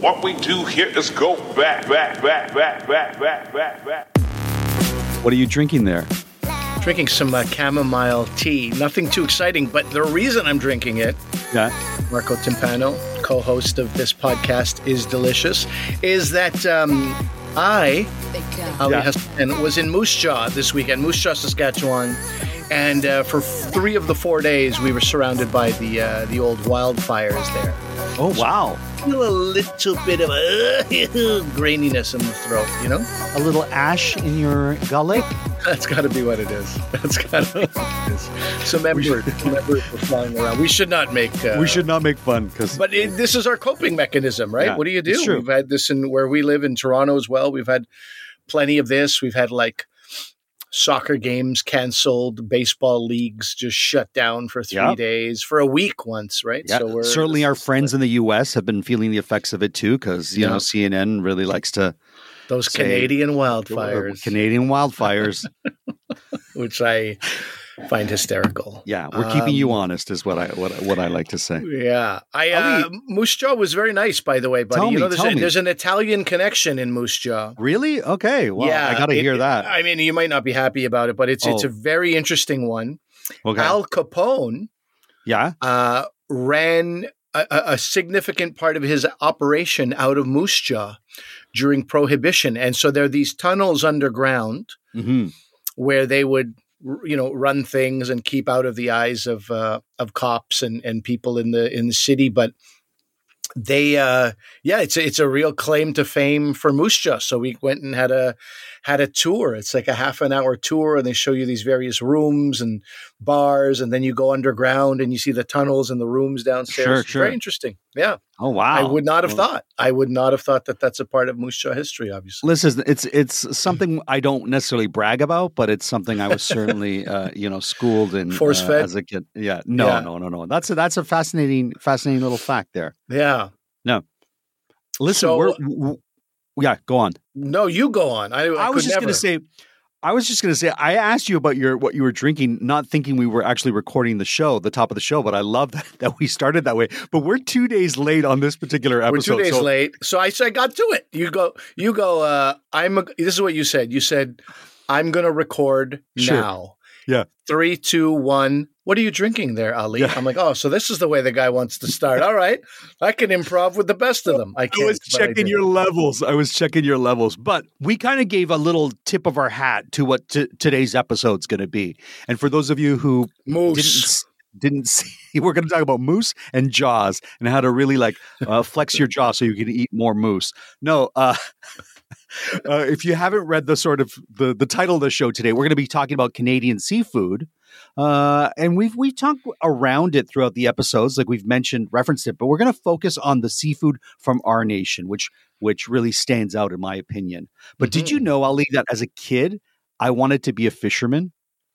What we do here is go back, back, back, back, back, back, back, back. What are you drinking there? Drinking some uh, chamomile tea. Nothing too exciting, but the reason I'm drinking it, Yeah. Marco Timpano, co host of this podcast, is delicious, is that um, I, Ali Yeah. Hassan, was in Moose Jaw this weekend, Moose Jaw, Saskatchewan. And uh, for three of the four days, we were surrounded by the uh, the old wildfires there. Oh wow. Feel a little bit of a graininess in the throat, you know? A little ash in your gullet. That's got to be what it is. That's got to be what it is. Some members, some were flying around. We should not make. Uh, we should not make fun because But it, this is our coping mechanism, right? Yeah, what do you do? We've had this in where we live in Toronto as well. We've had plenty of this. We've had like soccer games canceled, baseball leagues just shut down for three Yep. days, for a week once, right? yeah, we're certainly our friends in the U.S. have been feeling the effects of it too because you Yeah. know CNN really likes to those say- Canadian wildfires, Canadian wildfires. which I find hysterical. yeah, we're keeping you Um, honest, is what I what, what I like to say. Yeah, I uh, Moose Jaw was very nice, by the way, buddy. Tell you me, know, there's, tell a, me. there's an Italian connection in Moose Jaw. Really? Okay. Well, I got to hear that. I mean, you might not be happy about it, but it's it's Oh. a very interesting one. Okay. Al Capone yeah. uh, ran a, a significant part of his operation out of Moose Jaw during Prohibition, and so there are these tunnels underground hmm where they would you know run things and keep out of the eyes of uh, of cops and and people in the in the city but they uh yeah it's a, it's a real claim to fame for Moose Jaw. So we went and had a had a tour it's like a half an hour tour and they show you these various rooms and bars and then you go underground and you see the tunnels and the rooms downstairs Sure, It's sure. very interesting yeah Oh wow. I would not have Well, thought I would not have thought that that's a part of Moose Jaw history obviously Listen, it's it's something I don't necessarily brag about, but it's something I was certainly uh, you know schooled in uh, Force-fed? as a kid. Yeah, no, Yeah. no, no, no. That's a, that's a fascinating fascinating little fact there. yeah No. Listen, So- we're yeah, go on. no you go on I, I, I, was just going to say, I was just going to say, I asked you about your what you were drinking, not thinking we were actually recording the show, the top of the show. But I love that, that we started that way. But we're two days late on this particular episode. We're two days so- late. So I said, I got to it. You go, you go, uh, I'm, a, this is what you said. You said, I'm going to record Sure. now. Yeah. Three, two, one. What are you drinking there, Ali? Yeah. I'm like, oh, so this is the way the guy wants to start. All right. I can improv with the best of them. I I was but I checking your levels. I was checking your levels, but we kind of gave a little tip of our hat to what t- today's episode's going to be. And for those of you who didn't moose. didn't see, we're going to talk about moose and jaws and how to really like uh, flex your jaw so you can eat more moose. No, uh, uh, if you haven't read the sort of the the title of the show today, we're going to be talking about Canadian seafood. Uh, and we've we've talked around it throughout the episodes, like we've mentioned, referenced it, but we're going to focus on the seafood from our nation, which which really stands out in my opinion. But did you know, Ali, that as a kid, I wanted to be a fisherman?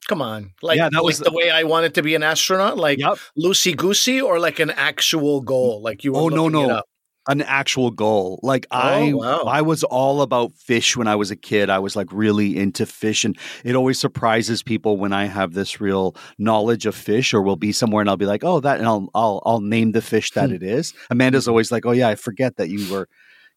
Come on. Like, Yeah, that like was- the way I wanted to be an astronaut, like Yep. loosey goosey, or like an actual goal. Like you were Oh, no, no. An actual goal. Like I Oh, wow. I was all about fish when I was a kid. I was like really into fish and it always surprises people when I have this real knowledge of fish or we'll be somewhere and I'll be like, "Oh, that," and I'll I'll I'll name the fish that Hmm. it is. Amanda's always like, "Oh yeah, I forget that you were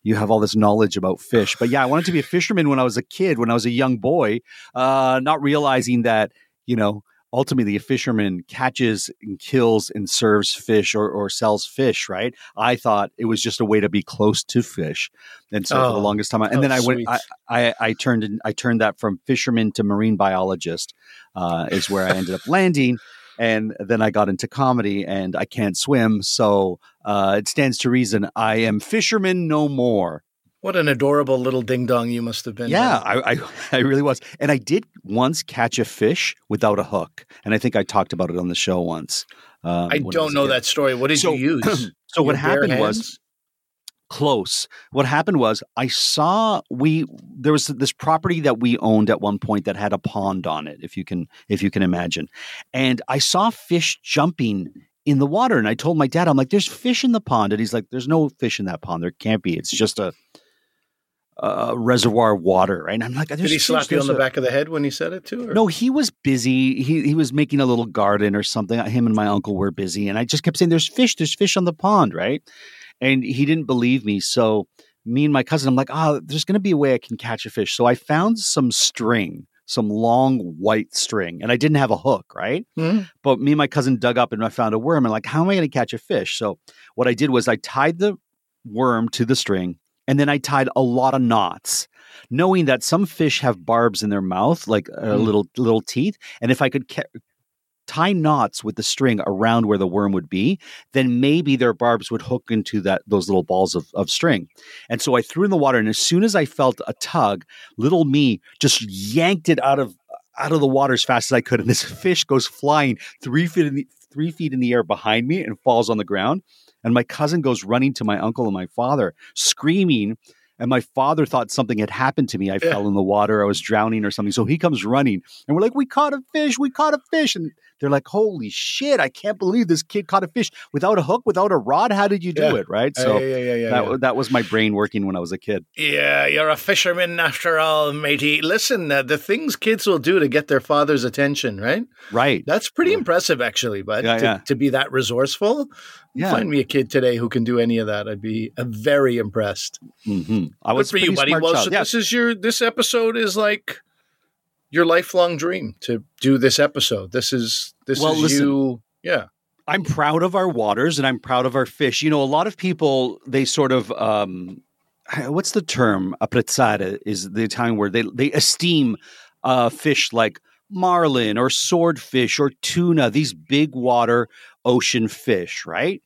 you have all this knowledge about fish." But yeah, I wanted to be a fisherman when I was a kid, when I was a young boy, uh not realizing that, you know, ultimately a fisherman catches and kills and serves fish or, or sells fish right i thought it was just a way to be close to fish and so for the Oh. longest time I- and Oh, then i went. I, I i turned in, i turned that from fisherman to marine biologist uh, is where i ended up landing and then i got into comedy and i can't swim so uh, it stands to reason i am fisherman no more What an adorable little ding dong you must have been. yeah. I, I I really was, and I did once catch a fish without a hook, and I think I talked about it on the show once. Um, I don't know that story. What did So- you use? So what Your bare happened was close. What happened was I saw we there was this property that we owned at one point that had a pond on it, if you can if you can imagine, and I saw fish jumping in the water, and I told my dad, I'm like, "There's fish in the pond," and he's like, "There's no fish in that pond. There can't be. It's just a." a reservoir water, right? And I'm like, Did he slap you on the a-" back of the head when he said it too? or- No, he was busy. He he was making a little garden or something. Him and my uncle were busy, and I just kept saying, "There's fish. There's fish on the pond, right?" and he didn't believe me. So me and my cousin, I'm like, oh, there's going to be a way I can catch a fish. So I found some string, some long white string, and I didn't have a hook, right? Mhm. But me and my cousin dug up and I found a worm. And like, how am I going to catch a fish? So what I did was I tied the worm to the string, and then I tied a lot of knots, knowing that some fish have barbs in their mouth, like uh, Mm. little little teeth. And if I could ca- tie knots with the string around where the worm would be, then maybe their barbs would hook into that those little balls of, of string. And so I threw in the water, and as soon as I felt a tug, little me just yanked it out of out of the water as fast as I could, and this fish goes flying three feet in the three feet in the air behind me and falls on the ground. And my cousin goes running to my uncle and my father, screaming. And my father thought something had happened to me. I Yeah. fell in the water. I was drowning or something. So he comes running, and we're like, "We caught a fish! We caught a fish!" And they're like, "Holy shit! I can't believe this kid caught a fish without a hook, without a rod. How did you do Yeah. it?" Right? Uh, So yeah, yeah, yeah, that yeah. that was my brain working when I was a kid. Yeah, you're a fisherman after all, matey. Listen, uh, the things kids will do to get their father's attention, right? Right? That's pretty impressive, actually. But to, to be that resourceful, Yeah. find me a kid today who can do any of that. I'd be uh, very impressed. I Good was for you, pretty buddy. Well, so yeah. this is your this episode is like your lifelong dream to do this episode. This is this Well, is listen. you. Yeah. I'm proud of our waters and I'm proud of our fish. You know, a lot of people they sort of um what's the term? Apprezzare is the Italian word. They they esteem uh fish like marlin or swordfish or tuna, these big water ocean fish, right?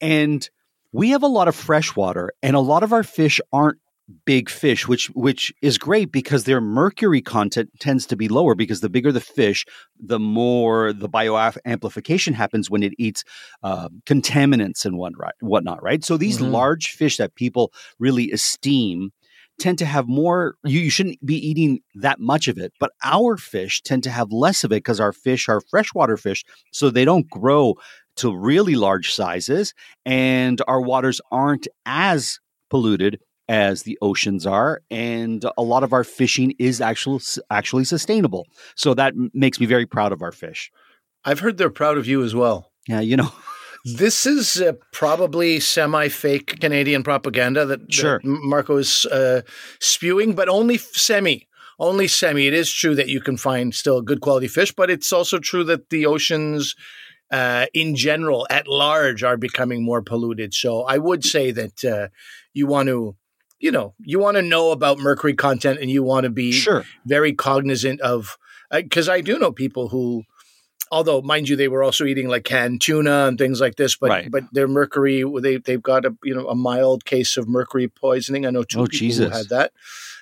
And we have a lot of fresh water and a lot of our fish aren't big fish which which is great because their mercury content tends to be lower because the bigger the fish the more the bioamplification happens when it eats uh, contaminants and what, whatnot, right? So these Mhm. large fish that people really esteem tend to have more, you, you shouldn't be eating that much of it, but our fish tend to have less of it because our fish are freshwater fish, so they don't grow to really large sizes, and our waters aren't as polluted as the oceans are and a lot of our fishing is actually actually sustainable so that makes me very proud of our fish I've heard they're proud of you as well. yeah you know This is uh, probably semi-fake Canadian propaganda that, that Marco is uh, spewing, but only f- semi. Only semi. It is true that you can find still good quality fish, but it's also true that the oceans, uh, in general, at large, are becoming more polluted. So I would say that uh, you want to, you know, you want to know about mercury content, and you want to be sure very cognizant of because I do know people who, although mind you, they were also eating like canned tuna and things like this, but Right. but their mercury they they've got a you know a mild case of mercury poisoning. I know two Oh, people Jesus. who had that.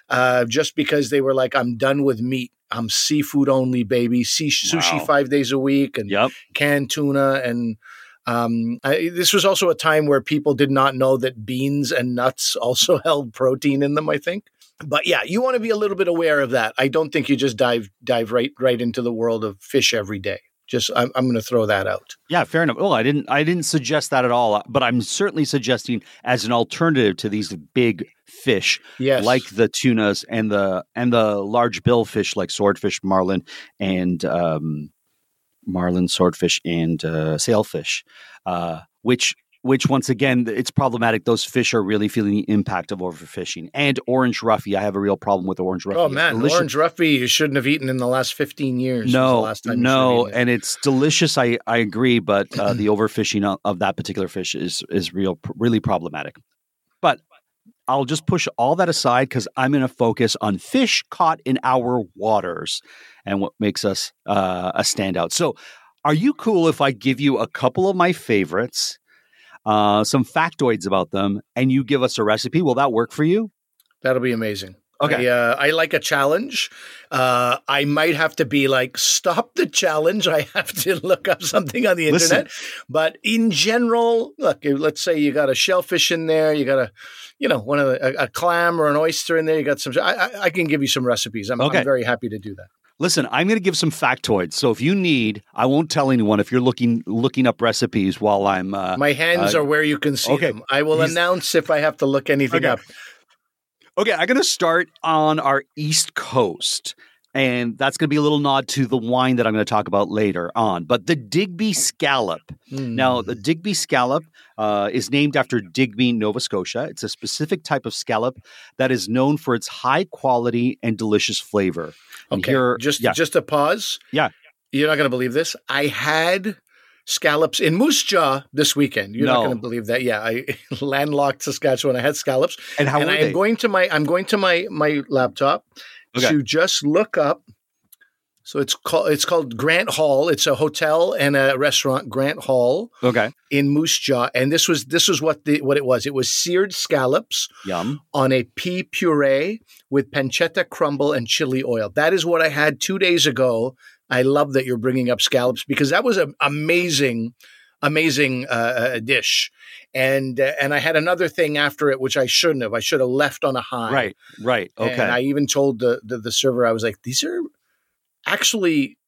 Uh, just because they were like, I'm done with meat. I'm seafood only, baby. See sushi Wow. five days a week and yep canned tuna and um, I, this was also a time where people did not know that beans and nuts also held protein in them. I think, but yeah, you want to be a little bit aware of that. I don't think you just dive dive right right into the world of fish every day. Just I'm, I'm going to throw that out. Yeah, fair enough. Well, I didn't I didn't suggest that at all, but I'm certainly suggesting as an alternative to these big fish Yes, like the tunas and the and the large bill fish like swordfish, marlin, and um, marlin, swordfish, and uh, sailfish, uh, which which once again it's problematic. Those fish are really feeling the impact of overfishing and orange roughy. I have a real problem with orange roughy. Oh man, orange roughy you shouldn't have eaten in the last 15 years. No, no, it. and it's delicious. I I agree, but uh, the overfishing of, of that particular fish is is real really problematic. But I'll just push all that aside because I'm going to focus on fish caught in our waters and what makes us uh, a standout. So, are you cool if I give you a couple of my favorites, uh, some factoids about them, and you give us a recipe? Will that work for you? That'll be amazing. Okay. I, uh, I like a challenge. Uh, I might have to be like, stop the challenge. I have to look up something on the Listen. internet. But in general, look, let's say you got a shellfish in there, you got a, you know, one of the, a, a clam or an oyster in there. You got some. I, I, I can give you some recipes. I'm, Okay. I'm very happy to do that. Listen, I'm going to give some factoids. So if you need, I won't tell anyone if you're looking looking up recipes while I'm. Uh, My hands uh, are where you can see okay. them. I will announce if I have to look anything Okay. up. Okay, I'm going to start on our East Coast, and that's going to be a little nod to the wine that I'm going to talk about later on. But the Digby Scallop. Now, the Mm. Digby Scallop uh, is named after Digby, Nova Scotia. It's a specific type of scallop that is known for its high quality and delicious flavor. Okay, here- just yeah. just a pause. Yeah. you're not going to believe this. I had scallops in Moose Jaw this weekend. You're not going to believe that. Yeah, I landlocked Saskatchewan. I had scallops, And how and I am going to my I'm going to my my laptop Okay. to just look up. So it's called it's called Grant Hall. It's a hotel and a restaurant, Grant Hall okay. in Moose Jaw, and this was this was what the what it was. It was seared scallops Yum. on a pea puree with pancetta crumble and chili oil. That is what I had two days ago. I love that you're bringing up scallops because that was an amazing, amazing uh, uh, dish. And uh, and I had another thing after it, which I shouldn't have. I should have left on a high. Right. Right. Okay. And I even told the, the the server, I was like, these are actually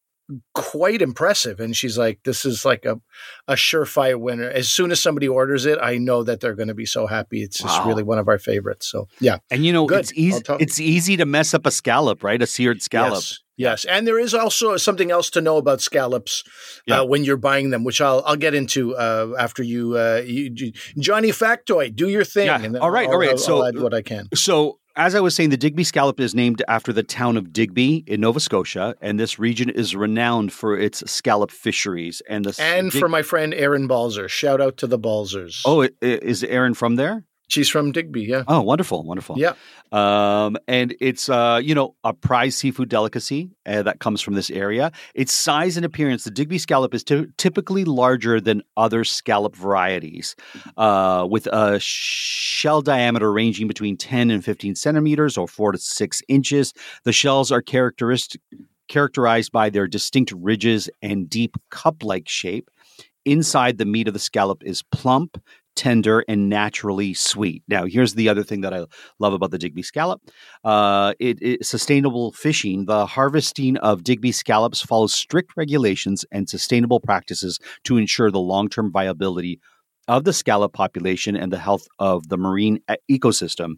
quite impressive. And she's like, this is like a, a surefire winner. As soon as somebody orders it, I know that they're going to be so happy. It's just really one of our favorites. So yeah. and you know, Good. it's easy. It's easy to mess up a scallop, right? A seared scallop. Yes. Yes, and there is also something else to know about scallops Yeah. uh, when you're buying them, which I'll I'll get into uh, after you, uh, you, you- Johnny Factoid. Do your thing. Yeah. and then All right, I'll, all right. I'll- So- I'll what I can. So, as I was saying, the Digby scallop is named after the town of Digby in Nova Scotia, and this region is renowned for its scallop fisheries. And the And Dig- for my friend Aaron Balzer, shout out to the Balzers. oh, is Aaron from there? She's from Digby. Yeah, Oh, wonderful, wonderful. yeah. Um, and it's uh, you know, a prized seafood delicacy uh, that comes from this area. Its size and appearance, the Digby scallop is ty- typically larger than other scallop varieties, uh, with a shell diameter ranging between 10 and 15 centimeters or 4 to 6 inches. The shells are characteristic characterized by their distinct ridges and deep cup-like shape. Inside the meat of the scallop is plump, tender, and naturally sweet. Now, here's the other thing that I love about the Digby scallop. Uh, it, it- sustainable fishing. The harvesting of Digby scallops follows strict regulations and sustainable practices to ensure the long-term viability of the scallop population and the health of the marine ecosystem.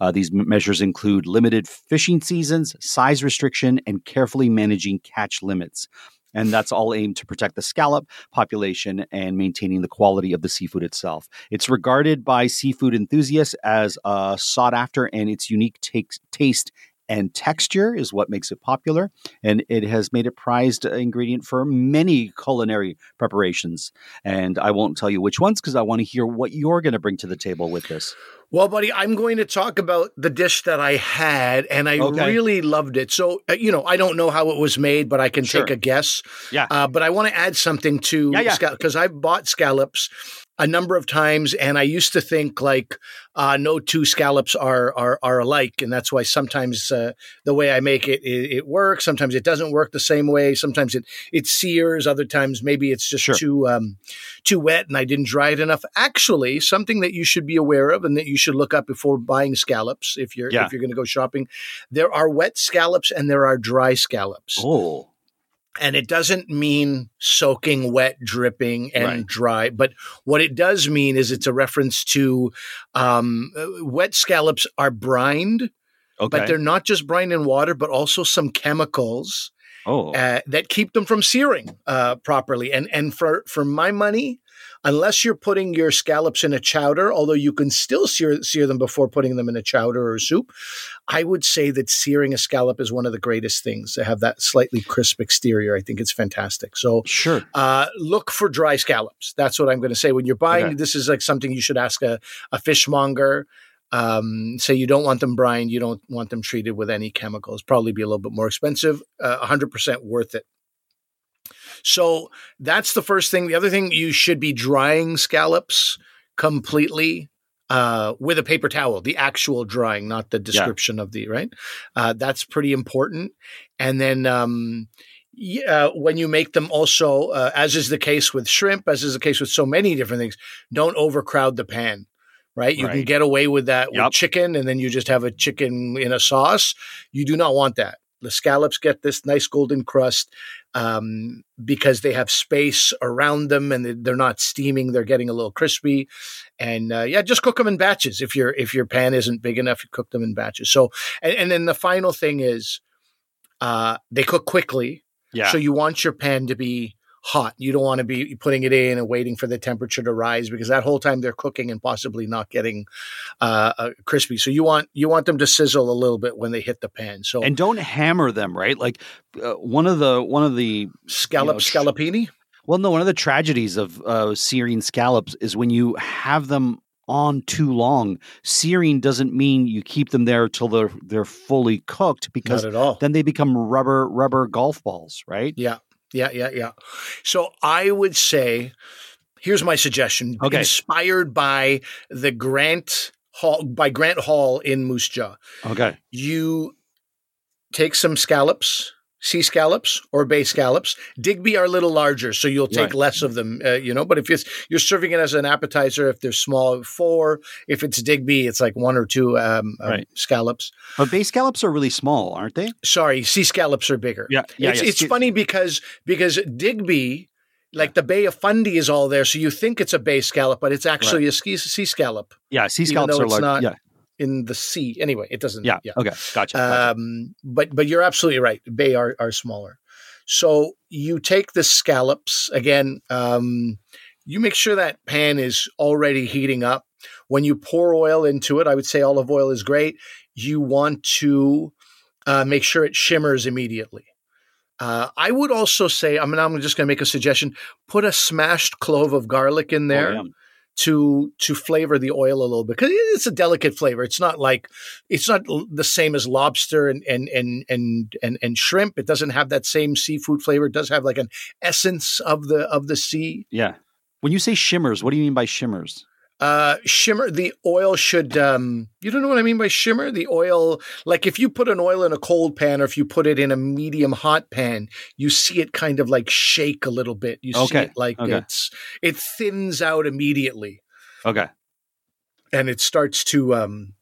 Uh, these measures include limited fishing seasons, size restriction, and carefully managing catch limits. And that's all aimed to protect the scallop population and maintaining the quality of the seafood itself. It's regarded by seafood enthusiasts as uh, sought after, and its unique taste and texture is what makes it popular. And it has made it prized ingredient for many culinary preparations. And I won't tell you which ones because I want to hear what you're going to bring to the table with this. Well, buddy, I'm going to talk about the dish that I had, and I Okay. really loved it. So, uh, you know, I don't know how it was made, but I can Sure. take a guess. Yeah. Uh, but I want to add something to Yeah, yeah. because I've bought scallops a number of times, and I used to think like uh, no two scallops are are are alike, and that's why sometimes uh, the way I make it, it it works. Sometimes it doesn't work the same way. Sometimes it it sears. Other times maybe it's just Sure. too um, too wet, and I didn't dry it enough. Actually, something that you should be aware of, and that you should look up before buying scallops if you're Yeah. if you're going to go shopping. There are wet scallops and there are dry scallops Oh, and it doesn't mean soaking wet dripping and Right. dry but what it does mean is it's a reference to um, wet scallops are brined okay. but they're not just brined in water but also some chemicals oh, uh, that keep them from searing uh, properly and and for for my money unless you're putting your scallops in a chowder although you can still sear, sear them before putting them in a chowder or soup i would say that searing a scallop is one of the greatest things to have that slightly crisp exterior i think it's fantastic so sure. uh, look for dry scallops. That's what I'm going to say. When you're buying, Okay. this is like something you should ask a, a fishmonger. Um, say you don't want them brined, you don't want them treated with any chemicals. Probably be a little bit more expensive. Uh, 100% worth it. So that's the first thing. The other thing, you should be drying scallops completely uh, with a paper towel, the actual drying, not the description of the, right? Uh, that's pretty important. And then, um, yeah, when you make them also, uh, as is the case with shrimp, as is the case with so many different things, don't overcrowd the pan. Right, you can get away with that Yep. with chicken, and then you just have a chicken in a sauce. You do not want that. The scallops get this nice golden crust um, because they have space around them, and they- they're not steaming. They're getting a little crispy, and uh, yeah, just cook them in batches. If your if your pan isn't big enough, you cook them in batches. So, and, and then the final thing is, Uh, they cook quickly, Yeah. so you want your pan to be hot. You don't want to be putting it in and waiting for the temperature to rise because that whole time they're cooking and possibly not getting uh, uh, crispy. So you want you want them to sizzle a little bit when they hit the pan. So and don't hammer them, right? Like uh, one of the one of the scallop you know, scallopini. well, no, one of the tragedies of uh, searing scallops is when you have them on too long. Searing doesn't mean you keep them there till they're they're fully cooked because Not at all. then they become rubber rubber golf balls, right? Yeah, yeah, yeah, yeah. So I would say, here's my suggestion. Okay. Inspired by the Grant Hall by Grant Hall in Moose Jaw. Okay. You take some scallops, sea scallops or bay scallops. Digby are a little larger, so you'll take Right. less of them, uh, you know. But if it's, you're serving it as an appetizer, if they're small, four. If it's Digby, it's like one or two um, um, scallops. But bay scallops are really small, aren't they? Sorry, sea scallops are bigger. Yeah. Yeah. it's yeah. it's funny because because Digby, like the Bay of Fundy, is all there, so you think it's a bay scallop, but it's actually a ski, sea scallop Yeah. Sea scallops are large. not- yeah. In the sea. Anyway, it doesn't. Yeah. yeah. Okay. Gotcha. gotcha. Um, but but you're absolutely right. Bay are are smaller. So you take the scallops again. Um, you make sure that pan is already heating up. When you pour oil into it, I would say olive oil is great. You want to uh, make sure it shimmers immediately. Uh, I would also say, I mean, I'm just going to make a suggestion: put a smashed clove of garlic in there Oh. To to flavor the oil a little bit because it's a delicate flavor. It's not like it's not the same as lobster and and and and and, and shrimp. It doesn't have that same seafood flavor. It does have like an essence of the of the sea. Yeah. When you say shimmers, what do you mean by shimmers? Uh, shimmer. The oil should. Um, you don't know what I mean by shimmer. The oil, like if you put an oil in a cold pan or if you put it in a medium hot pan, you see it kind of like shake a little bit. You see it like okay. it's it thins out immediately. Okay. and it starts to um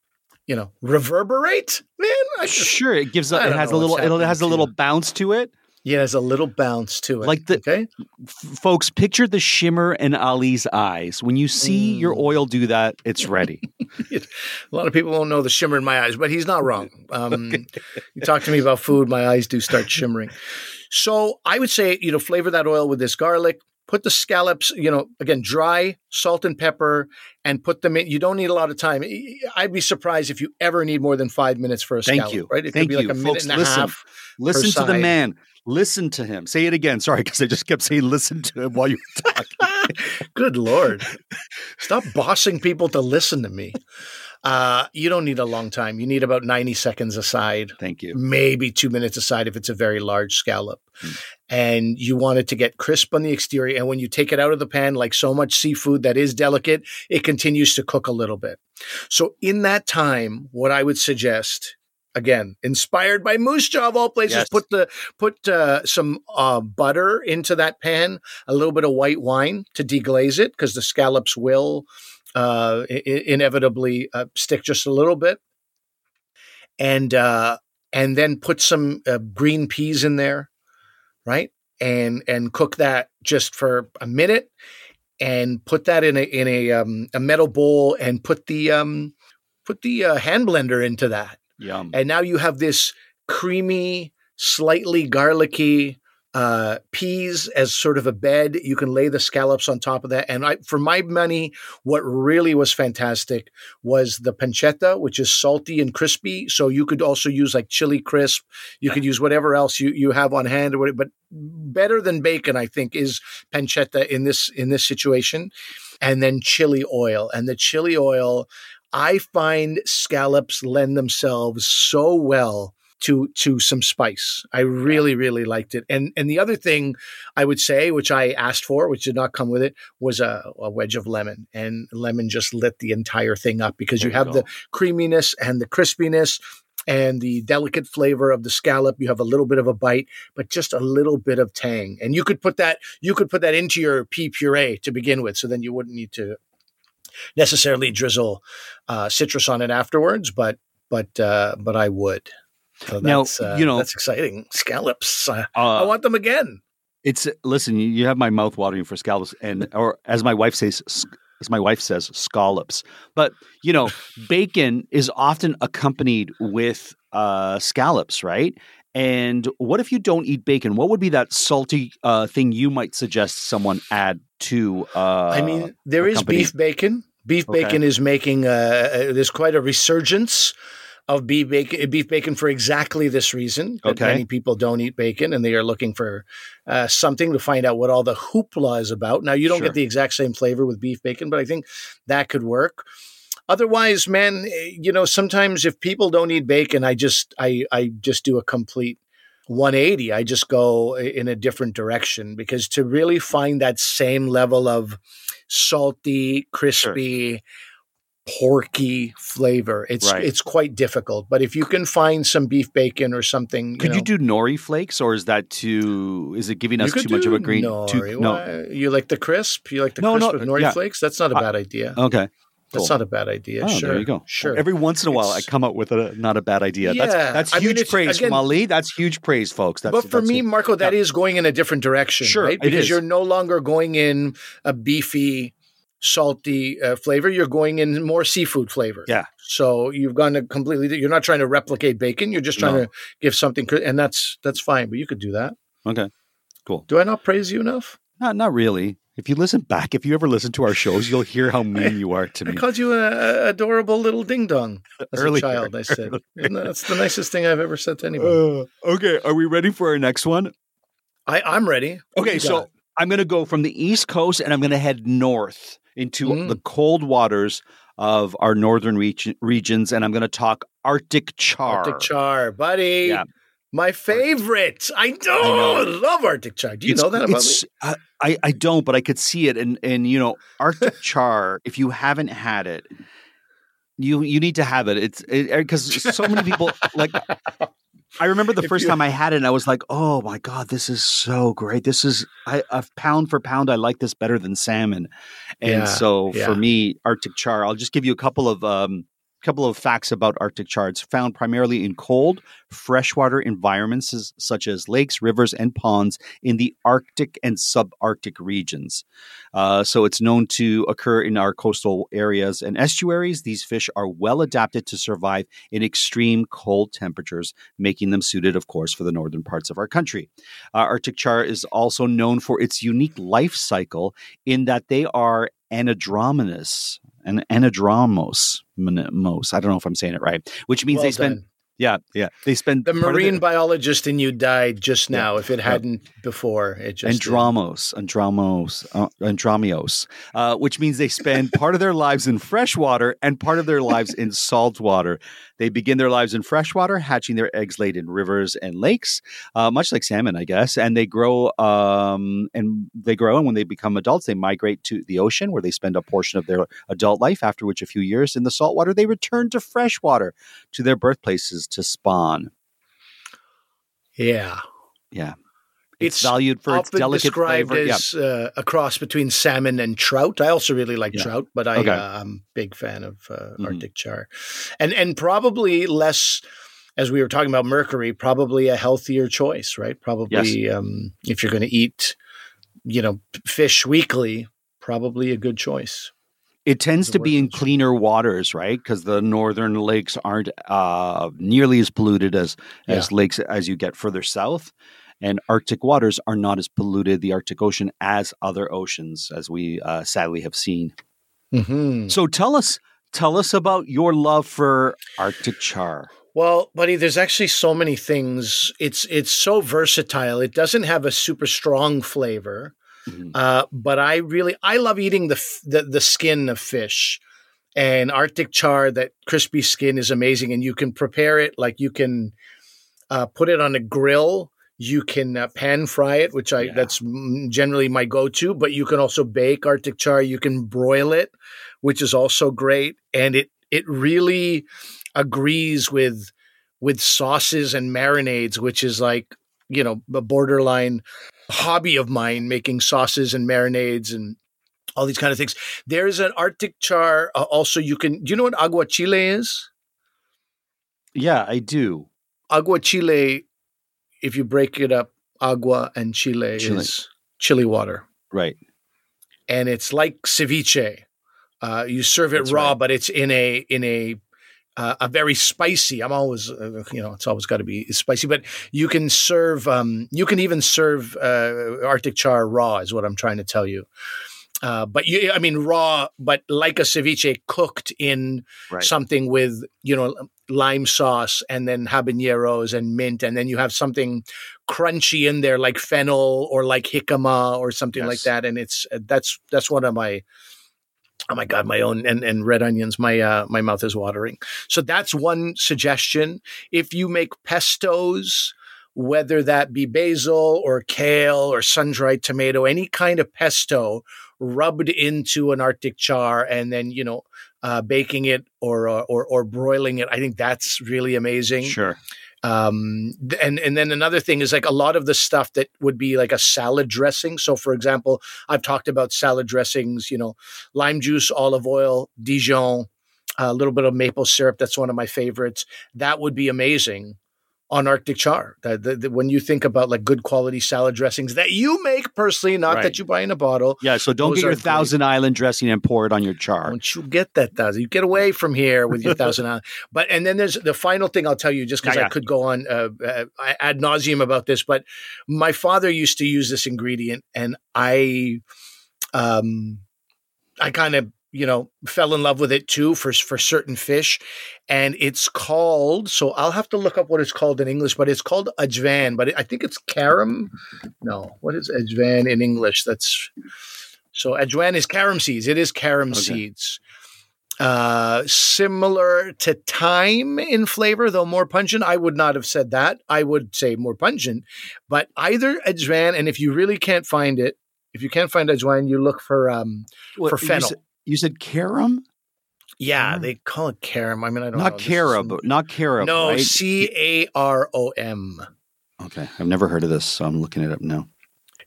you know reverberate man I just, Sure. It gives. A, it has a little. It has a little bounce to it. Yeah there's a little bounce to it Like the- okay F- folks, picture the shimmer in Ali's eyes. When you see your Mm. oil do that, it's ready. a lot of people won't know the shimmer in my eyes but he's not wrong um you talk to me about food my eyes do start shimmering so i would say you know flavor that oil with this garlic put the scallops you know again dry salt and pepper and put them in you don't need a lot of time i'd be surprised if you ever need more than five minutes for a Thank scallop you. right it Thank could be you. like a Folks, minute and a listen. half Listen to the man. Listen to him. Say it again. Sorry, because I just kept saying listen to him while you were talking. Good Lord. Stop bossing people to listen to me. Uh, you don't need a long time. You need about 90 seconds aside, Thank you. maybe two minutes aside if it's a very large scallop. Mm. And you want it to get crisp on the exterior. And when you take it out of the pan, like so much seafood that is delicate, it continues to cook a little bit. So in that time, what I would suggest again inspired by moose jaw of all places. Yes. put the put uh, some uh, butter into that pan a little bit of white wine to deglaze it because the scallops will uh, I- inevitably uh, stick just a little bit. And uh, and then put some uh, green peas in there right? And and cook that just for a minute and put that in a in a um, a metal bowl and put the um put the uh, hand blender into that Yum. and now you have this creamy, slightly garlicky uh, peas as sort of a bed. You can lay the scallops on top of that. And I, for my money, what really was fantastic was the pancetta, which is salty and crispy. So you could also use like chili crisp. You could use whatever else you, you have on hand. Or whatever, but better than bacon, I think, is pancetta in this in this situation. And then chili oil. And the chili oil, I find scallops lend themselves so well to to some spice. I really really liked it. And and the other thing I would say, which I asked for, which did not come with it, was a, a wedge of lemon. And lemon just lit the entire thing up because you There you have go. the creaminess and the crispiness and the delicate flavor of the scallop. You have a little bit of a bite, but just a little bit of tang. And you could put that you could put that into your pea puree to begin with, so then you wouldn't need to necessarily drizzle uh, citrus on it afterwards, but but uh, but I would. So Now, that's, uh, you know- that's exciting. Scallops. Uh, Uh, I want them again. It's listen. You, have my mouth watering for scallops, and or as my wife says, as my wife says, scallops. But you know, bacon is often accompanied with uh, scallops, right? And what if you don't eat bacon? What would be that salty uh, thing you might suggest someone add to? Uh, I mean, there is beef bacon. Beef Okay. bacon is making uh, uh, there's quite a resurgence of beef bacon, beef bacon for exactly this reason. That Okay. many people don't eat bacon, and they are looking for uh, something to find out what all the hoopla is about. Now, you don't Sure. get the exact same flavor with beef bacon, but I think that could work. Otherwise, man, eh, you know, sometimes if people don't eat bacon, I just I I just do a complete 180. I just go in a different direction because to really find that same level of salty, crispy, porky flavor, it's Right. it's quite difficult. But if you can find some beef bacon or something, Could know, you do nori flakes, or is that too? Is it giving us too much of a green? too- no. You like the crisp? You like the No, crisp no, with nori yeah. flakes? That's not a bad idea. Okay. That's cool. not a bad idea. Oh, sure. there you go. Sure. Every once in a while, I come up with a not a bad idea. That's Yeah, that's I mean, huge it's- praise again- from Ali. That's huge praise, folks. That's, but for that's me. Marco, that is going in a different direction, Sure, right? Because you're no longer going in a beefy, salty uh, flavor. You're going in more seafood flavor. Yeah. So you've gone to completely. You're not trying to replicate bacon. You're just trying No. to give something, and that's that's fine. But you could do that. okay. Cool. Do I not praise you enough? Not not really. If you listen back, if you ever listen to our shows, you'll hear how mean you are to me. I called you an adorable little ding dong as Earlier. a child. I said that- that's the nicest thing I've ever said to anybody. Uh, okay, are we ready for our next one? I, I'm ready. Okay, so got? I'm going to go from the East Coast and I'm going to head north into Mm. the cold waters of our northern reg- regions, and I'm going to talk Arctic char. Arctic char, buddy. Yeah. My favorite. I do know. love Arctic char. Do you It's- know that about me? I, I I don't, but I could see it, and and you know, Arctic char. if you haven't had it, you you need to have it. It's because so many people like. I remember the first time I had it, and I was like, "Oh my god, this is so great! This is I, a pound for pound. I like this better than salmon." And Yeah, so yeah. for me, Arctic char. I'll just give you a couple of um, couple of facts about Arctic char. Found primarily in cold, freshwater environments such as lakes, rivers, and ponds in the Arctic and subarctic regions. Uh, so it's known to occur in our coastal areas and estuaries. These fish are well adapted to survive in extreme cold temperatures, making them suited, of course, for the northern parts of our country. Uh, Arctic char is also known for its unique life cycle in that they are anadromous and anadromos. Mos, I don't know if I'm saying it right, which means Well they spend done. yeah, yeah. They spend The marine their- biologist in you died just Yeah. now. If it hadn't before, it just did. Andromos, Andromos, uh, Andromios, uh, which means they spend part of their lives in freshwater and part of their lives in saltwater. They begin their lives in freshwater, hatching their eggs laid in rivers and lakes, uh, much like salmon, I guess. And they grow, um, and they grow, and when they become adults, they migrate to the ocean, where they spend a portion of their adult life. After which, a few years in the saltwater, they return to freshwater, to their birthplaces to spawn. Yeah. Yeah. It's, It's valued for its delicate described flavor. Yeah. as uh, a cross between salmon and trout. I also really like Yeah. trout, but I, Okay. uh, I'm a big fan of uh, Mhm. Arctic char, and and probably less. As we were talking about mercury, probably a healthier choice, right? Probably um, if you're going to eat, you know, fish weekly, probably a good choice. It tends to be in cleaner waters, right? Because the northern lakes aren't uh, nearly as polluted as as lakes as you get further south, and Arctic waters are not as polluted, the Arctic Ocean, as other oceans, as we uh, sadly have seen. Mm-hmm. So tell us, tell us about your love for Arctic char. Well, buddy, there's actually so many things. It's it's so versatile. It doesn't have a super strong flavor, Mhm. uh, but I really I love eating the, f- the the skin of fish. And Arctic char, that crispy skin is amazing, and you can prepare it like you can uh, put it on a grill. You can uh, pan fry it, which I Yeah. that's generally my go-to. But you can also bake Arctic char. You can broil it, which is also great, and it it really agrees with with sauces and marinades, which is like you know a borderline hobby of mine, making sauces and marinades and all these kind of things. There's an Arctic char. Uh, also, you can. Do you know what aguachile is? Yeah, I do. Aguachile, if you break it up, agua and chile, Chile. is chili water, Right. and it's like ceviche. Uh, you serve it That's raw, right. but it's in a in a uh, a very spicy. I'm always, uh, you know, it's always got to be spicy. But you can serve, um, you can even serve uh, Arctic char raw, is what I'm trying to tell you. Uh, but you, I mean, raw, but like a ceviche cooked in Right. something with, you know, lime sauce and then habaneros and mint. And then you have something crunchy in there like fennel or like jicama or something like that. And it's, uh, that's, that's one of my, oh my God, my own, and, and red onions, my, uh, my mouth is watering. So that's one suggestion. If you make pestos, whether that be basil or kale or sun-dried tomato, any kind of pesto rubbed into an Arctic char and then, you know, uh, baking it or, uh, or, or broiling it. I think that's really amazing. Sure. Um, and, and then another thing is like a lot of the stuff that would be like a salad dressing. So for example, I've talked about salad dressings, you know, lime juice, olive oil, Dijon, a little bit of maple syrup. That's one of my favorites. That would be amazing on Arctic char. The- when you think about like good quality salad dressings that you make personally, not Right. that you buy in a bottle. Yeah. So don't get your are great. Thousand Island dressing and pour it on your char. Don't you get that thousand? You get away from here with your thousand. hour- But and then there's the final thing I'll tell you, just because Yeah, I yeah. could go on uh, uh, ad nauseum about this. But my father used to use this ingredient, and I, um, I kind of you know fell in love with it too for for certain fish, and it's called. So I'll have to look up what it's called in English, but it's called ajvan. But I think it's carom. No, what is ajvan in English? That's so ajwan is carom seeds. It is carom Okay. seeds. Uh, similar to thyme in flavor, though more pungent. I would not have said that. I would say more pungent, but either ajwan, and if you really can't find it, if you can't find ajwan, you look for um What, for fennel. You said carom? yeah, they call it carom. I mean, I don't know. Not This carob. is- Not carob. No, right? C A R O M. Okay. I've never heard of this, so I'm looking it up now.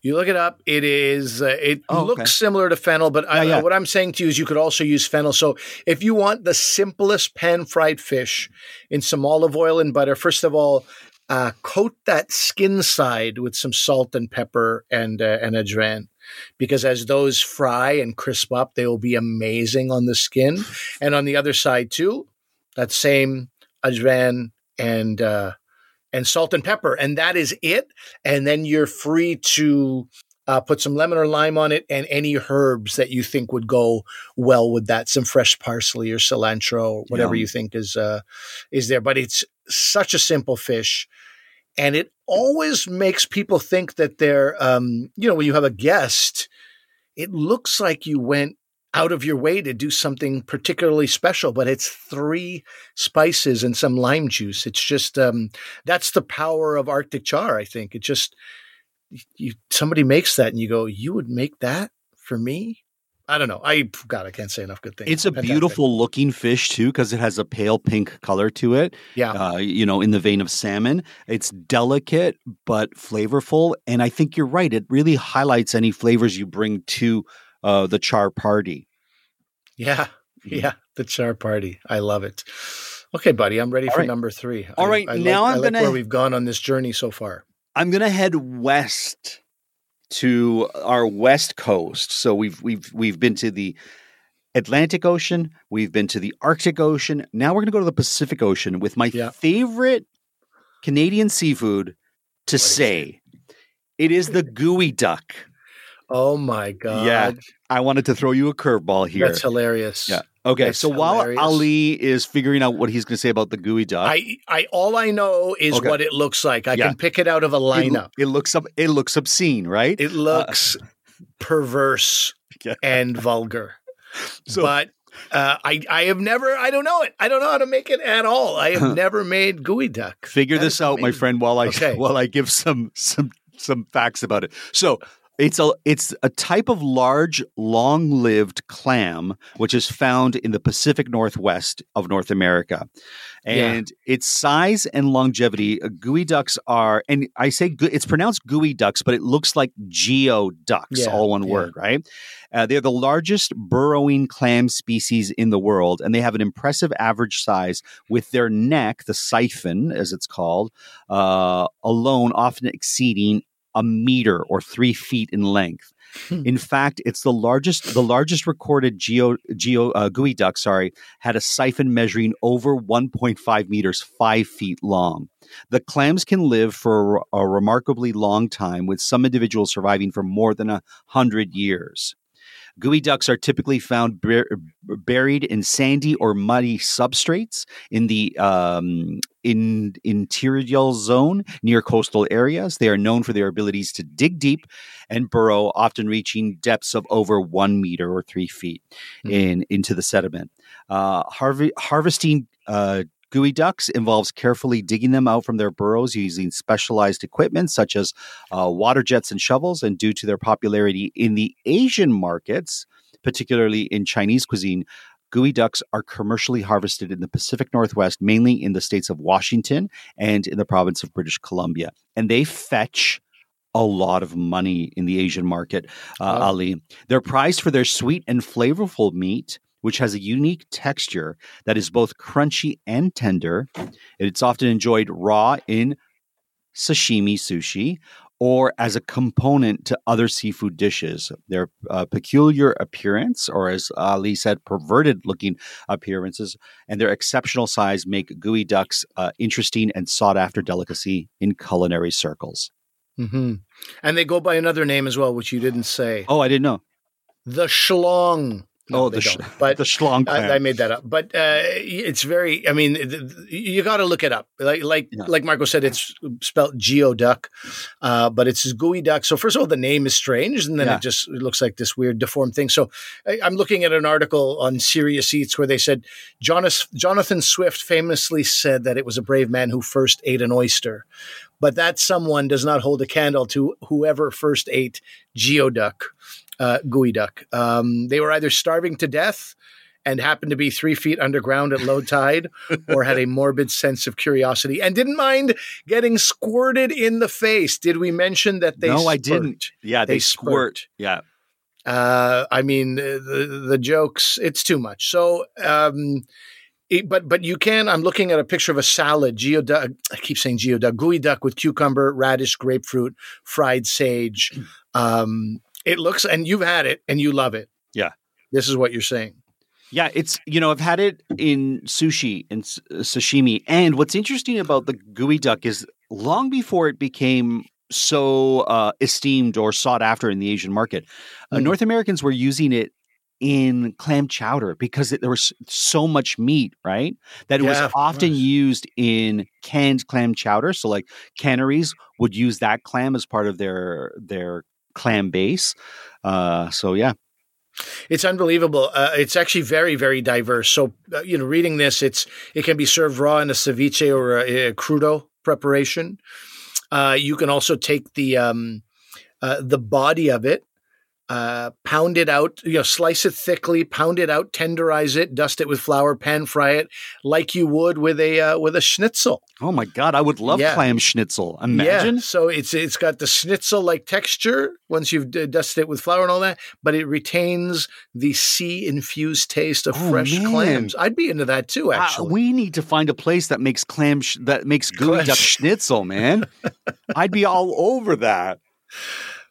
You look it up. It is. Uh, it Oh, looks okay. similar to fennel, but I, Yeah, yeah. what I'm saying to you is you could also use fennel. So if you want the simplest pan fried fish in some olive oil and butter, first of all, uh, coat that skin side with some salt and pepper and uh, and ajwain, because as those fry and crisp up, they will be amazing on the skin. And on the other side too, that same ajwain and uh, and salt and pepper, and that is it. And then you're free to uh, put some lemon or lime on it, and any herbs that you think would go well with that. Some fresh parsley or cilantro, or whatever Yum. you think is uh, is there. But it's such a simple fish, and it always makes people think that they're, um, you know, when you have a guest, it looks like you went out of your way to do something particularly special, but it's three spices and some lime juice. It's just um, that's the power of Arctic char. I think it just you somebody makes that and you go, you would make that for me. I don't know. I God, I can't say enough good things. It's a Fantastic. beautiful looking fish too, because it has a pale pink color to it. Yeah. Uh, you know, in the vein of salmon, it's delicate but flavorful, and I think you're right. It really highlights any flavors you bring to uh, the char party. Yeah. Yeah. The char party. I love it. Okay, buddy, I'm ready All for right. number three. All I- right, I now like, I'm I like gonna- where we've gone on this journey so far. I'm gonna head west to our west coast. So we've we've we've been to the Atlantic Ocean, we've been to the Arctic Ocean. Now we're gonna go to the Pacific Ocean with my Yeah. favorite Canadian seafood to is say. It is the geoduck. Oh my god. Yeah, I wanted to throw you a curveball here. That's hilarious. Yeah. Okay, That's so while hilarious. Ali is figuring out what he's going to say about the gooey duck, I, I all I know is Okay. what it looks like. I Yeah. can pick it out of a lineup. it looks up, it looks obscene, right? It looks perverse Yeah. and vulgar. So- but uh, I I have never I don't know it. I don't know how to make it at all. I have never made geoduck. Figure That this is out, my friend, while I Okay. while I give some some some facts about it. So it's a it's a type of large, long-lived clam which is found in the Pacific Northwest of North America, Yeah. and its size and longevity. uh, Gooey ducks are, and I say it's pronounced gooey ducks, but it looks like geo ducks, Yeah, all one yeah. word, right? Uh, they're the largest burrowing clam species in the world, and they have an impressive average size with their neck, the siphon, as it's called, uh, alone often exceeding a meter or three feet in length. Hmm. In fact, it's the largest the largest recorded geo geo uh, geoduck. Sorry, had a siphon measuring over 1.5 meters, five feet long. The clams can live for a, a remarkably long time, with some individuals surviving for more than a hundred years. Geoducks are typically found bur- buried in sandy or muddy substrates in the um, in interior zone near coastal areas. They are known for their abilities to dig deep and burrow, often reaching depths of over one meter or three feet Mhm. in into the sediment. Uh, harve- harvesting uh, ducks involves carefully digging them out from their burrows using specialized equipment such as uh, water jets and shovels. And due to their popularity in the Asian markets, particularly in Chinese cuisine, gooey ducks are commercially harvested in the Pacific Northwest, mainly in the states of Washington and in the province of British Columbia. And they fetch a lot of money in the Asian market, uh, Wow. Ali. They're prized for their sweet and flavorful meat, which has a unique texture that is both crunchy and tender. It's often enjoyed raw in sashimi sushi or as a component to other seafood dishes. Their uh, peculiar appearance, or as Ali said, perverted looking appearances, and their exceptional size make gooey ducks uh, interesting and sought after delicacy in culinary circles. hmm And they go by another name as well, which you didn't say. Oh, I didn't know. The schlong. No, oh, the, sh- but the schlong. I, I made that up, but uh, it's very. I mean, you got to look it up. Like like Yeah. like Marco said, it's spelled geoduck, uh, but it's gooey duck. So first of all, the name is strange, and then Yeah. it just it looks like this weird deformed thing. So I, I'm looking at an article on Serious Eats where they said Jonas, Jonathan Swift famously said that it was a brave man who first ate an oyster, but that someone does not hold a candle to whoever first ate geoduck, uh, gooey duck. Um, they were either starving to death and happened to be three feet underground at low tide, or had a morbid sense of curiosity and didn't mind getting squirted in the face. Did we mention that they? No, I didn't. yeah, they, they squirt. spurt. Yeah. Uh, I mean, the the jokes. It's too much. So. Um, it- but but you can. I'm looking at a picture of a salad. Geoduck. I keep saying geoduck. Gooey duck with cucumber, radish, grapefruit, fried sage. Um, it looks, and you've had it, and you love it. Yeah. This is what you're saying. Yeah, it's you know I've had it in sushi and uh, sashimi, and what's interesting about the gooey duck is long before it became so uh, esteemed or sought after in the Asian market, uh, Mm. North Americans were using it in clam chowder because it, there was so much meat, right? That it Yeah, was often course. used in canned clam chowder. So like canneries would use that clam as part of their their clam base. Uh, so yeah, It's unbelievable. Uh, it's actually very, very diverse. So, uh, you know, reading this, it's it can be served raw in a ceviche or a, a crudo preparation. Uh, you can also take the um, uh, the body of it, uh, pound it out, you know, slice it thickly, pound it out, tenderize it, dust it with flour, pan fry it like you would with a uh, with a schnitzel. oh my god, I would love Yeah. clam schnitzel. Imagine. Yeah, so it's it's got the schnitzel like texture once you've d- dusted it with flour and all that, but it retains the sea infused taste of Oh, fresh man. clams. I'd be into that too, Uh, actually. we need to find a place that makes clam sh- that makes gooey duck schnitzel, man. I'd be all over that.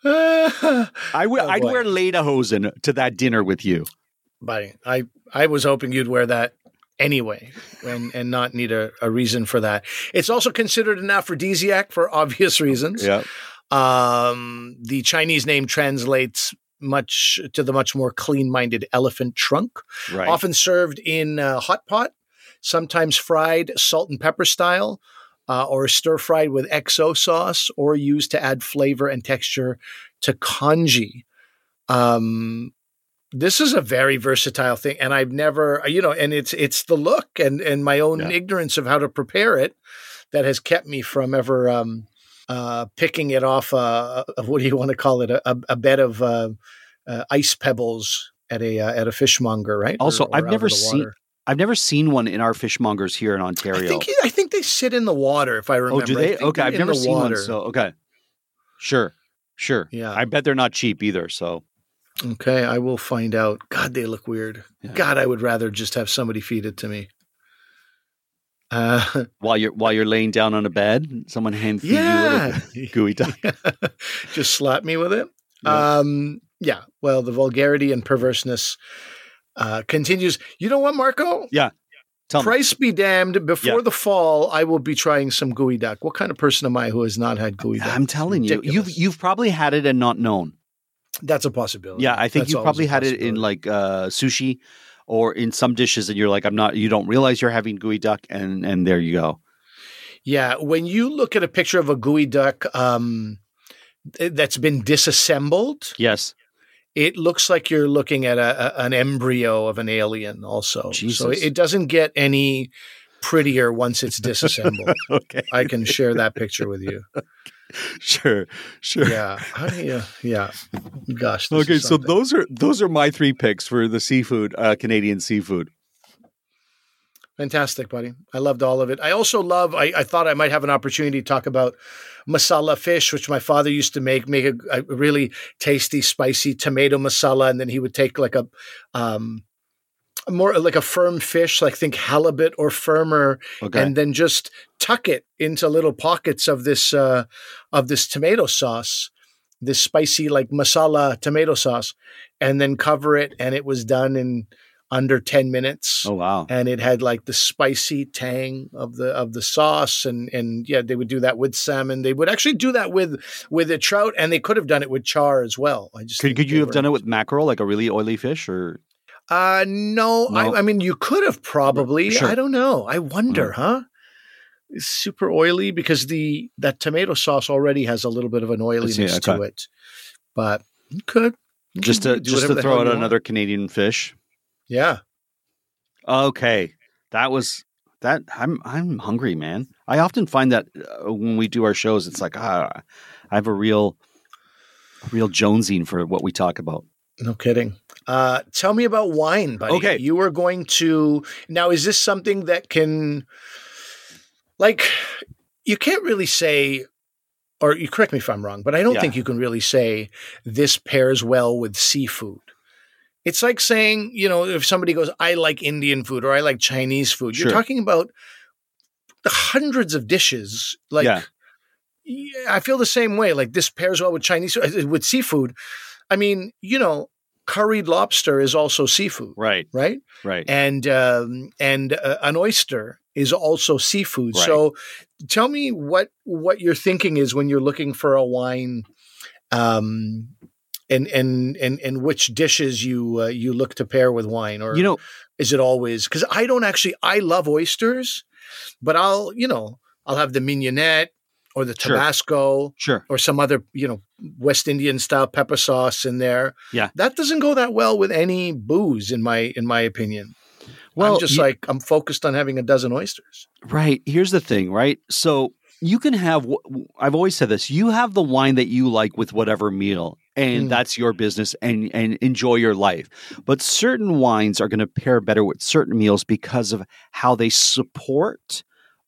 I would. Oh, I'd boy. wear lederhosen to that dinner with you. but I I was hoping you'd wear that anyway and and not need a, a reason for that. It's also considered an aphrodisiac for obvious reasons. Yeah. Um, the Chinese name translates much to the much more clean-minded elephant trunk. Right. often served in uh, hot pot, sometimes fried salt and pepper style, uh, or stir fried with XO sauce, or used to add flavor and texture to congee. Um, this is a very versatile thing, and I've never, you know, and it's it's the look and and my own Yeah. ignorance of how to prepare it that has kept me from ever um, uh, picking it off. Uh, of what do you want to call it? A, a, a bed of uh, uh, ice pebbles at a uh, at a fishmonger, right? Also, I've never seen- water. I've never seen one in our fishmongers here in Ontario. I think I think they sit in the water. If I remember, oh, do they? Okay, I've never seen water. one. So okay, sure, sure. Yeah. I bet they're not cheap either. So Okay, I will find out. God, they look weird. Yeah. God, I would rather just have somebody feed it to me. Uh, while you're while you're laying down on a bed, someone hand feed you a yeah, gooey duck. just slap me with it. Yeah. Um, Yeah. Well, the vulgarity and perverseness uh, continues. You know what, Marco? Tell me. Price be damned. Before Yeah. the fall, I will be trying some gooey duck. What kind of person am I who has not had gooey duck? I'm telling you, you've you've probably had it and not known. That's a possibility. Yeah, I think That's you probably had it in like uh, sushi or in some dishes, and you're like, I'm not. You don't realize you're having gooey duck, and and there you go. Yeah, when you look at a picture of a gooey duck um, that's been disassembled, Yes. It looks like you're looking at a, a, an embryo of an alien. Also, so it doesn't get any prettier once it's disassembled. Okay. I can share that picture with you. Sure. Sure. Yeah, you- yeah. Gosh. Okay, so those are those are my three picks for the seafood, uh, Canadian seafood. Fantastic, buddy. I loved all of it. I also love, I, I thought I might have an opportunity to talk about masala fish, which my father used to make, make a, a really tasty, spicy tomato masala. And then he would take like a, um, more like a firm fish, like think halibut or firmer, Okay. and then just tuck it into little pockets of this, uh, of this tomato sauce, this spicy like masala tomato sauce, and then cover it. And it was done in under 10 minutes oh wow. and it had like the spicy tang of the of the sauce and and yeah they would do that with salmon they would actually do that with with a trout and they could have done it with char as well i just Could, could you have done it with mackerel, like a really oily fish, or uh no, No? I, I mean you could have probably Sure. i don't know i wonder Mm-hmm. huh it's super oily because the that tomato sauce already has a little bit of an oiliness to okay. it but you could just to just to throw out another Canadian fish? Yeah Okay, that was that. I'm I'm hungry, man. I often find that uh, when we do our shows, it's like ah, I have a real, a real jonesing for what we talk about. No kidding. Uh, tell me about wine, buddy. Okay. You were going to now. Is this something that can, like, you can't really say, or you correct me if I'm wrong, but I don't Yeah. think you can really say this pairs well with seafood. It's like saying, you know, if somebody goes, I like Indian food or I like Chinese food, you're talking about hundreds of dishes. Like, Yeah. I feel the same way. Like, this pairs well with Chinese, with seafood. I mean, you know, curried lobster is also seafood, Right, right? right. And um, and uh, an oyster is also seafood. Right. So, tell me what what your thinking is when you're looking for a wine, um, and and and and which dishes you uh, you look to pair with wine, or you know, is it always? Because I don't actually. I love oysters, but I'll you know I'll have the mignonette or the Tabasco sure. or some other, you know, West Indian style pepper sauce in there. Yeah. That doesn't go that well with any booze in my in my opinion. Well, I'm just you- like I'm focused on having a dozen oysters. Right. Here's the thing, right? So you can have, I've always said this, you have the wine that you like with whatever meal, and Mm. that's your business and, and enjoy your life. But certain wines are going to pair better with certain meals because of how they support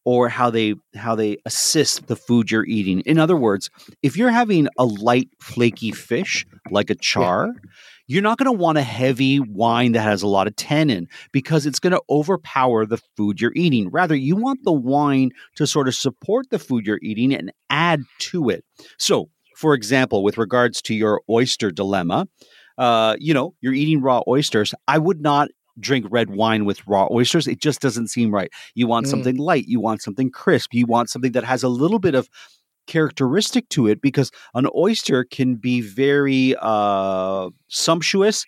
or how they how they assist the food you're eating. In other words, if you're having a light flaky fish like a char, you're not going to want a heavy wine that has a lot of tannin because it's going to overpower the food you're eating. Rather, you want the wine to sort of support the food you're eating and add to it. So, for example, with regards to your oyster dilemma, uh, you know, you're eating raw oysters. I would not drink red wine with raw oysters. It just doesn't seem right. You want Mm. something light, you want something crisp, you want something that has a little bit of characteristic to it because an oyster can be very uh, sumptuous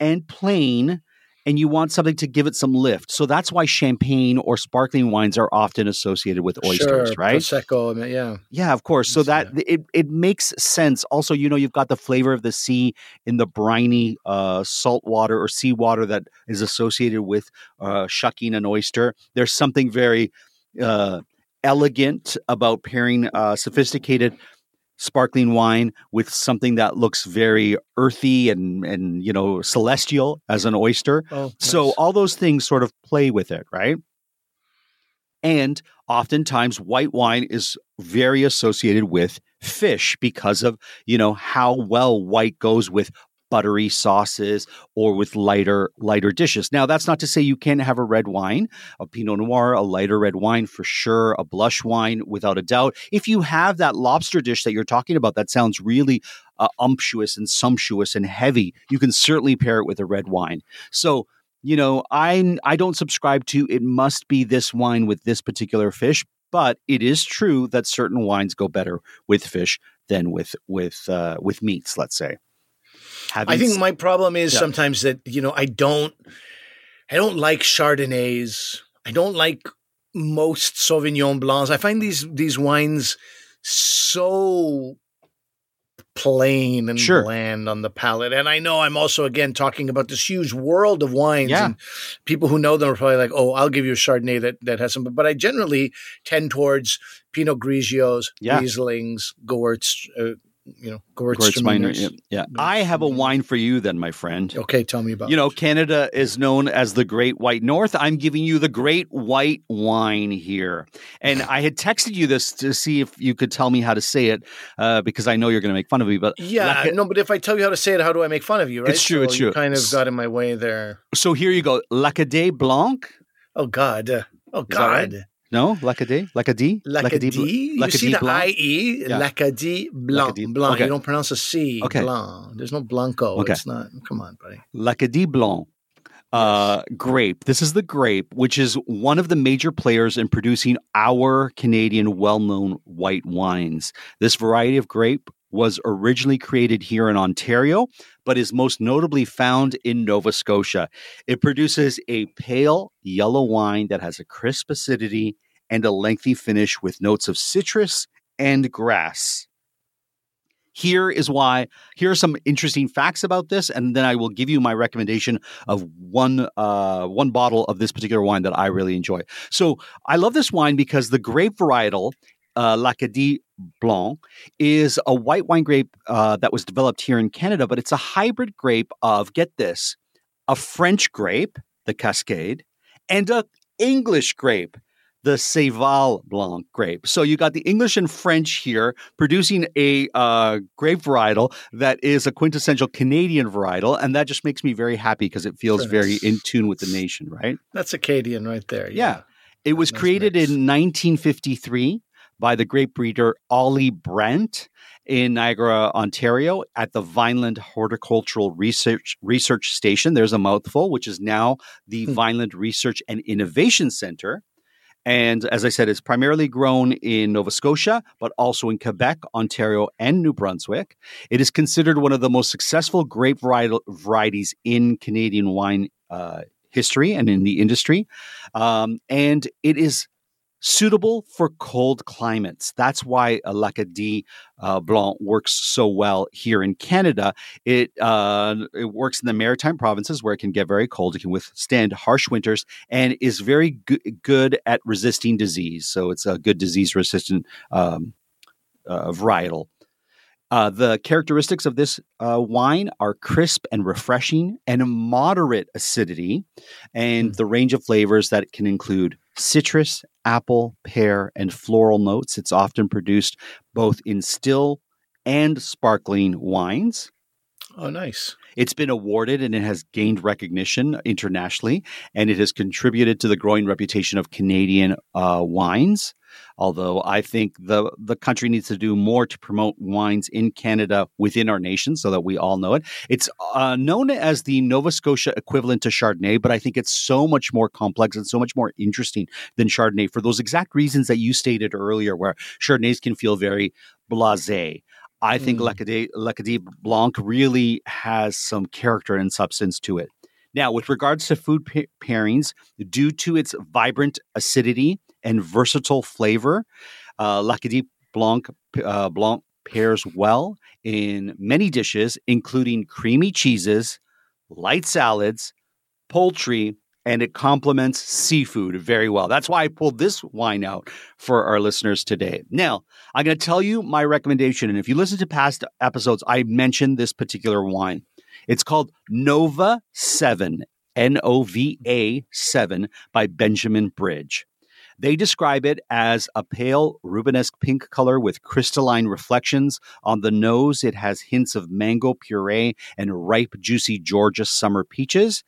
and plain and you want something to give it some lift. So that's why champagne or sparkling wines are often associated with oysters sure, right? Prosecco, I mean, yeah. yeah of course. So that it, it makes sense. Also you know you've got the flavor of the sea in the briny uh, salt water or seawater that is associated with uh, shucking an oyster. There's something very uh, elegant about pairing uh, sophisticated sparkling wine with something that looks very earthy and and you know celestial as an oyster Oh, so nice. all those things sort of play with it, right? And oftentimes white wine is very associated with fish because of, you know, how well white goes with buttery sauces or with lighter lighter dishes. Now, that's not to say you can't have a red wine, a Pinot Noir, a lighter red wine for sure, a blush wine without a doubt. If you have that lobster dish that you're talking about, that sounds really uh, umptuous and sumptuous and heavy. You can certainly pair it with a red wine. So you know, I I don't subscribe to it must be this wine with this particular fish, but it is true that certain wines go better with fish than with with uh, with meats. Let's say. Having I think my problem is yeah. sometimes that you know I don't I don't like Chardonnays. I don't like most Sauvignon Blancs. I find these these wines so plain and sure. bland on the palate. And I know I'm also again talking about this huge world of wines yeah. and people who know them are probably like, "Oh, I'll give you a Chardonnay that that has some." But I generally tend towards Pinot Grigios, yeah. Rieslings, Gewurz, uh, you know, Gewurztraminer. Yeah. yeah. I have a wine for you then, my friend. Okay, tell me about You know, Canada is known as the Great White North. I'm giving you the Great White Wine here. And I had texted you this to see if you could tell me how to say it uh, because I know you're going to make fun of me. But Yeah, no, but if I tell you how to say it, how do I make fun of you, right? It's true, so it's true. kind of got in my way there. So here you go. L'Acadie Blanc. Oh, God. Oh, God. No, L'Acadie, L'Acadie, L'Acadie. You see the I E, L'Acadie Blanc. Blanc. Okay. You don't pronounce a C. Okay. Blanc. There's no Blanco. Okay. It's not. Come on, buddy. L'Acadie Blanc. Uh, grape. This is the grape, which is one of the major players in producing our Canadian well known white wines. This variety of grape was originally created here in Ontario, but is most notably found in Nova Scotia. It produces a pale yellow wine that has a crisp acidity and a lengthy finish with notes of citrus and grass. Here is why, here are some interesting facts about this, and then I will give you my recommendation of one uh, one bottle of this particular wine that I really enjoy. So I love this wine because the grape varietal uh, L'Acadie Blanc is a white wine grape uh, that was developed here in Canada, but it's a hybrid grape of, get this, a French grape, the Cascade, and a English grape, the Seyval Blanc grape. So you got the English and French here producing a uh, grape varietal that is a quintessential Canadian varietal, and that just makes me very happy because it feels very in tune with the nation, right? That's Acadian right there. Yeah. yeah. It was nice created mix. in 1953 by the great breeder Ollie Bradt in Niagara, Ontario, at the Vineland Horticultural Research Research Station. There's a mouthful, which is now the hmm. Vineland Research and Innovation Center. And as I said, it's primarily grown in Nova Scotia, but also in Quebec, Ontario, and New Brunswick. It is considered one of the most successful grape varieties in Canadian wine uh, history and in the industry. Um, and it is suitable for cold climates. That's why a L'Acadie uh, Blanc works so well here in Canada. It uh, it works in the maritime provinces where it can get very cold. It can withstand harsh winters and is very go- good at resisting disease. So it's a good disease resistant um, uh, varietal. Uh, the characteristics of this uh, wine are crisp and refreshing and a moderate acidity, and mm. the range of flavors that can include citrus, apple, pear, and floral notes. It's often produced both in still and sparkling wines. Oh, nice. It's been awarded and it has gained recognition internationally, and it has contributed to the growing reputation of Canadian uh, wines. Although I think the the country needs to do more to promote wines in Canada within our nation, so that we all know it. It's uh, known as the Nova Scotia equivalent to Chardonnay, but I think it's so much more complex and so much more interesting than Chardonnay for those exact reasons that you stated earlier, where Chardonnays can feel very blasé. I think mm. L'Acadie Blanc really has some character and substance to it. Now, with regards to food pairings, due to its vibrant acidity and versatile flavor, uh, L'Acadie Blanc, uh, Blanc pairs well in many dishes, including creamy cheeses, light salads, poultry, and it complements seafood very well. That's why I pulled this wine out for our listeners today. Now, I'm going to tell you my recommendation. And if you listen to past episodes, I mentioned this particular wine. It's called Nova 7, N O V A 7 by Benjamin Bridge. They describe it as a pale rubenesque pink color with crystalline reflections. On the nose, it has hints of mango puree and ripe, juicy Georgia summer peaches.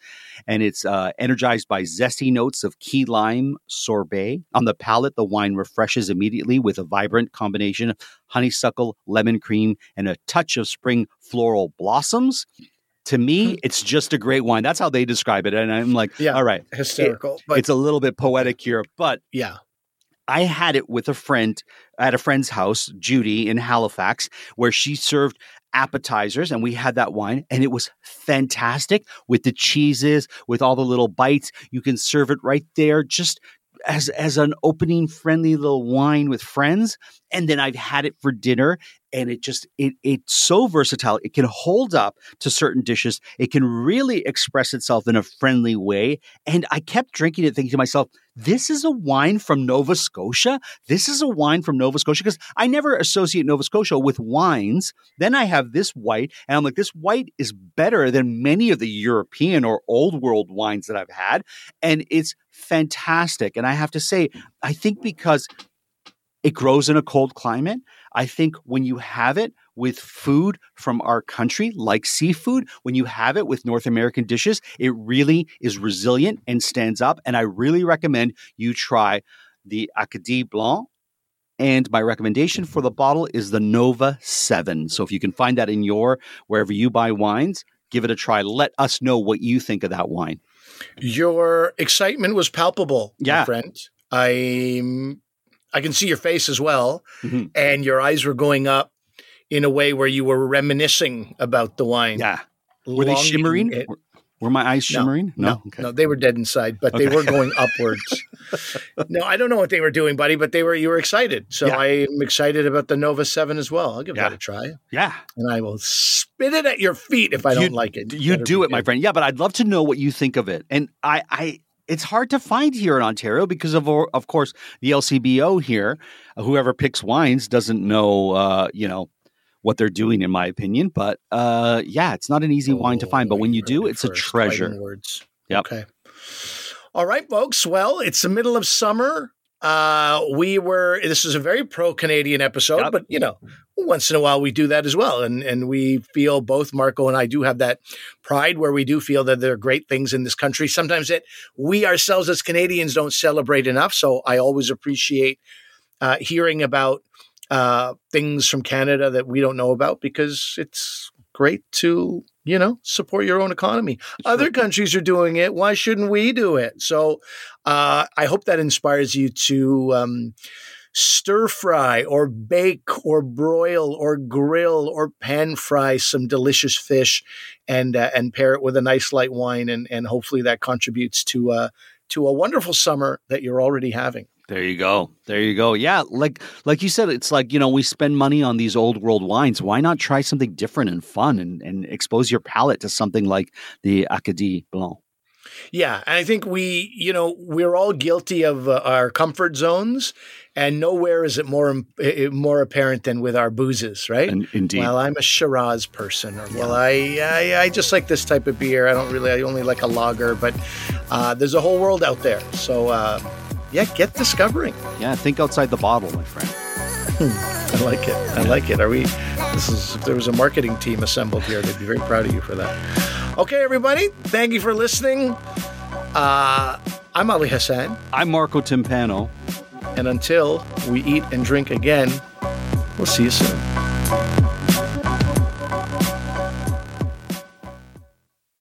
And it's uh, energized by zesty notes of key lime sorbet. On the palate, the wine refreshes immediately with a vibrant combination of honeysuckle, lemon cream, and a touch of spring floral blossoms. To me, hmm. it's just a great wine. That's how they describe it. And I'm like, Yeah. all right, Hysterical. but it's a little bit poetic here, but yeah. I had it with a friend at a friend's house, Judy in Halifax, where she served appetizers and we had that wine and it was fantastic with the cheeses, with all the little bites. You can serve it right there just as as an opening friendly little wine with friends and then I've had it for dinner and it just it it's so versatile it can hold up to certain dishes it can really express itself in a friendly way and I kept drinking it thinking to myself this is a wine from Nova Scotia this is a wine from Nova Scotia because I never associate Nova Scotia with wines then I have this white and I'm like this white is better than many of the European or old world wines that I've had and it's fantastic and I have to say I think because it grows in a cold climate. I think when you have it with food from our country, like seafood, when you have it with North American dishes, it really is resilient and stands up. And I really recommend you try the Acadie Blanc. And my recommendation for the bottle is the Nova 7. So if you can find that in your wherever you buy wines, give it a try. Let us know what you think of that wine. Your excitement was palpable, Yeah. my friend. I'm I can see your face as well, Mhm. and your eyes were going up in a way where you were reminiscing about the wine. Yeah. Were they shimmering? it- Were- my eyes No, shimmering? No, Okay. no, they were dead inside, but they were going upwards. no, I don't know what they were doing, buddy, but they were. You were excited, so Yeah. I'm excited about the Nova Seven as well. I'll give Yeah. that a try, Yeah. and I will spit it at your feet if I You- don't like it. You Better do it, my friend. Yeah, but I'd love to know what you think of it. And I, I, it's hard to find here in Ontario because of, of course, the LCBO here. Whoever picks wines doesn't know, uh, you know, what they're doing, in my opinion. But uh, yeah, it's not an easy wine to find. But Oh, when you do, it it's a treasure. Words. Yep. Okay. All right, folks. Well, it's the middle of summer. Uh, we were. This is a very pro-Canadian episode, Yep. but you know, once in a while we do that as well, and and we feel both Marco and I do have that pride where we do feel that there are great things in this country. Sometimes that we ourselves as Canadians don't celebrate enough. So I always appreciate uh, hearing about uh, things from Canada that we don't know about because it's great to you know support your own economy. Other countries are doing it. Why shouldn't we do it? So uh, I hope that inspires you to. Um, Stir fry or bake or broil or grill or pan fry some delicious fish, and uh, and pair it with a nice light wine, and and hopefully that contributes to uh, to a wonderful summer that you're already having. There you go. There you go. Yeah, like like you said, it's like you know we spend money on these old world wines. Why not try something different and fun and, and expose your palate to something like the Acadie Blanc? Yeah, and I think we, you know, we're all guilty of uh, our comfort zones, and nowhere is it more more apparent than with our boozes, right? And indeed, well, I'm a Shiraz person, or well, I, I I just like this type of beer. I don't really, I only like a lager, but uh, there's a whole world out there. So uh, yeah, get discovering. yeah, think outside the bottle, my friend. I like it. I like it. Are we? This is. If there was a marketing team assembled here, they'd be very proud of you for that. Okay, everybody. Thank you for listening. Uh, I'm Ali Hassan. I'm Marco Timpano. And until we eat and drink again, we'll see you soon.